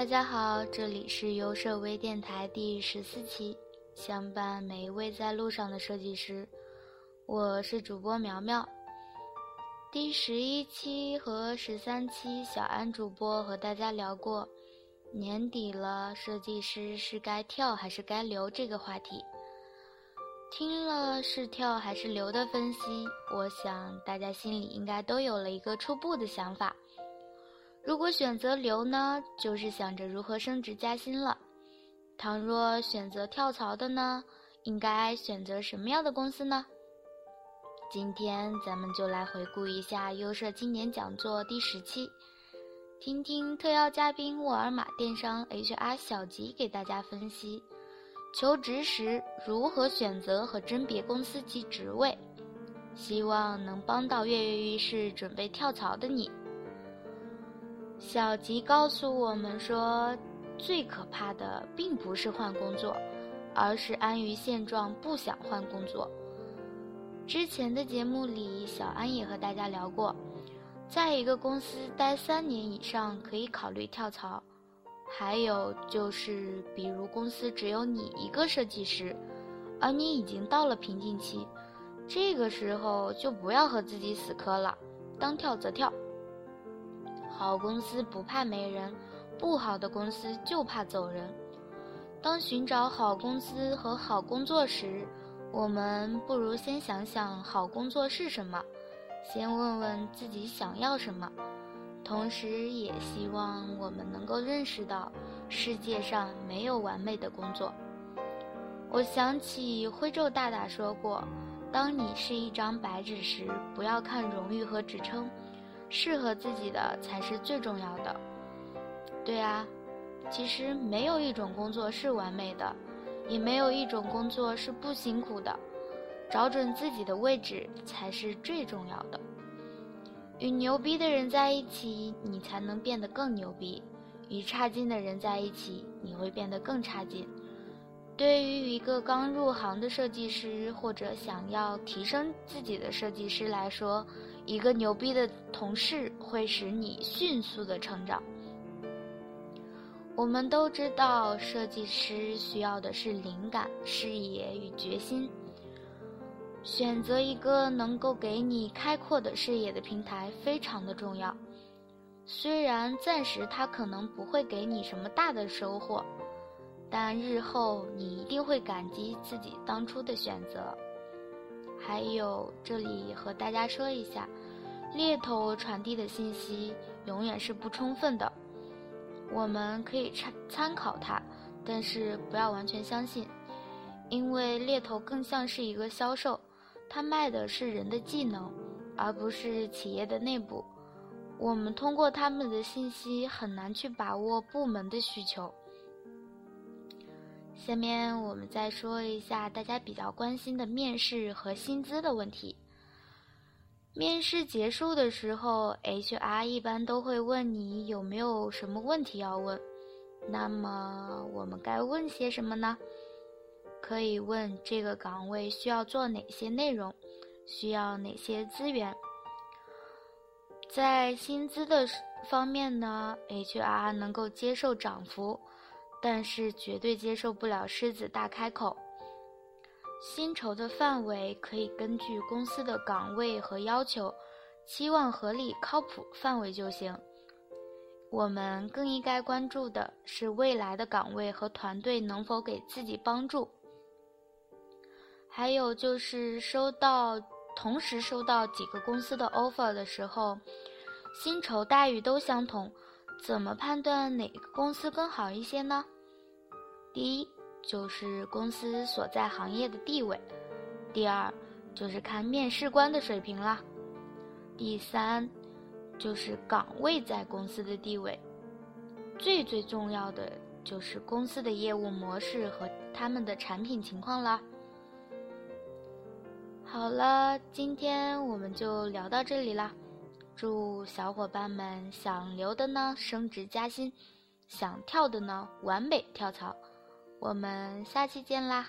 大家好，这里是优设微电台第十四期，相伴每一位在路上的设计师，我是主播苗苗。第十一期和十三期，小安主播和大家聊过，年底了，设计师是该跳还是该留这个话题。听了是跳还是留的分析，我想大家心里应该都有了一个初步的想法。如果选择留呢，就是想着如何升职加薪了；倘若选择跳槽的呢，应该选择什么样的公司呢？今天咱们就来回顾一下优设青年讲座第十期，听听特邀嘉宾沃尔玛电商 HR 小吉给大家分析。求职时如何选择和甄别公司及职位？希望能帮到跃跃欲试、准备跳槽的你。小吉告诉我们说，最可怕的并不是换工作，而是安于现状，不想换工作。之前的节目里，小安也和大家聊过，在一个公司待三年以上可以考虑跳槽。还有就是，比如公司只有你一个设计师，而你已经到了瓶颈期，这个时候就不要和自己死磕了，当跳则跳。好公司不怕没人，不好的公司就怕走人。当寻找好公司和好工作时，我们不如先想想好工作是什么，先问问自己想要什么。同时也希望我们能够认识到，世界上没有完美的工作。我想起徽州大大说过：“当你是一张白纸时，不要看荣誉和职称，适合自己的才是最重要的。”对啊，其实没有一种工作是完美的，也没有一种工作是不辛苦的。找准自己的位置才是最重要的。与牛逼的人在一起，你才能变得更牛逼；与差劲的人在一起，你会变得更差劲。对于一个刚入行的设计师，或者想要提升自己的设计师来说，一个牛逼的同事会使你迅速的成长。我们都知道，设计师需要的是灵感、视野与决心。选择一个能够给你开阔的视野的平台非常的重要，虽然暂时它可能不会给你什么大的收获，但日后你一定会感激自己当初的选择。还有，这里和大家说一下，猎头传递的信息永远是不充分的，我们可以参参考它，但是不要完全相信，因为猎头更像是一个销售。他卖的是人的技能，而不是企业的内部。我们通过他们的信息很难去把握部门的需求。下面我们再说一下大家比较关心的面试和薪资的问题。面试结束的时候，HR 一般都会问你有没有什么问题要问。那么我们该问些什么呢？可以问这个岗位需要做哪些内容，需要哪些资源。在薪资的方面呢，HR 能够接受涨幅，但是绝对接受不了狮子大开口。薪酬的范围可以根据公司的岗位和要求，期望合理靠谱范围就行。我们更应该关注的是未来的岗位和团队能否给自己帮助。还有就是收到同时收到几个公司的 offer 的时候，薪酬待遇都相同，怎么判断哪个公司更好一些呢？第一就是公司所在行业的地位，第二就是看面试官的水平啦，第三就是岗位在公司的地位，最最重要的就是公司的业务模式和他们的产品情况啦。好了，今天我们就聊到这里啦。祝小伙伴们想留的呢升职加薪，想跳的呢完美跳槽。我们下期见啦！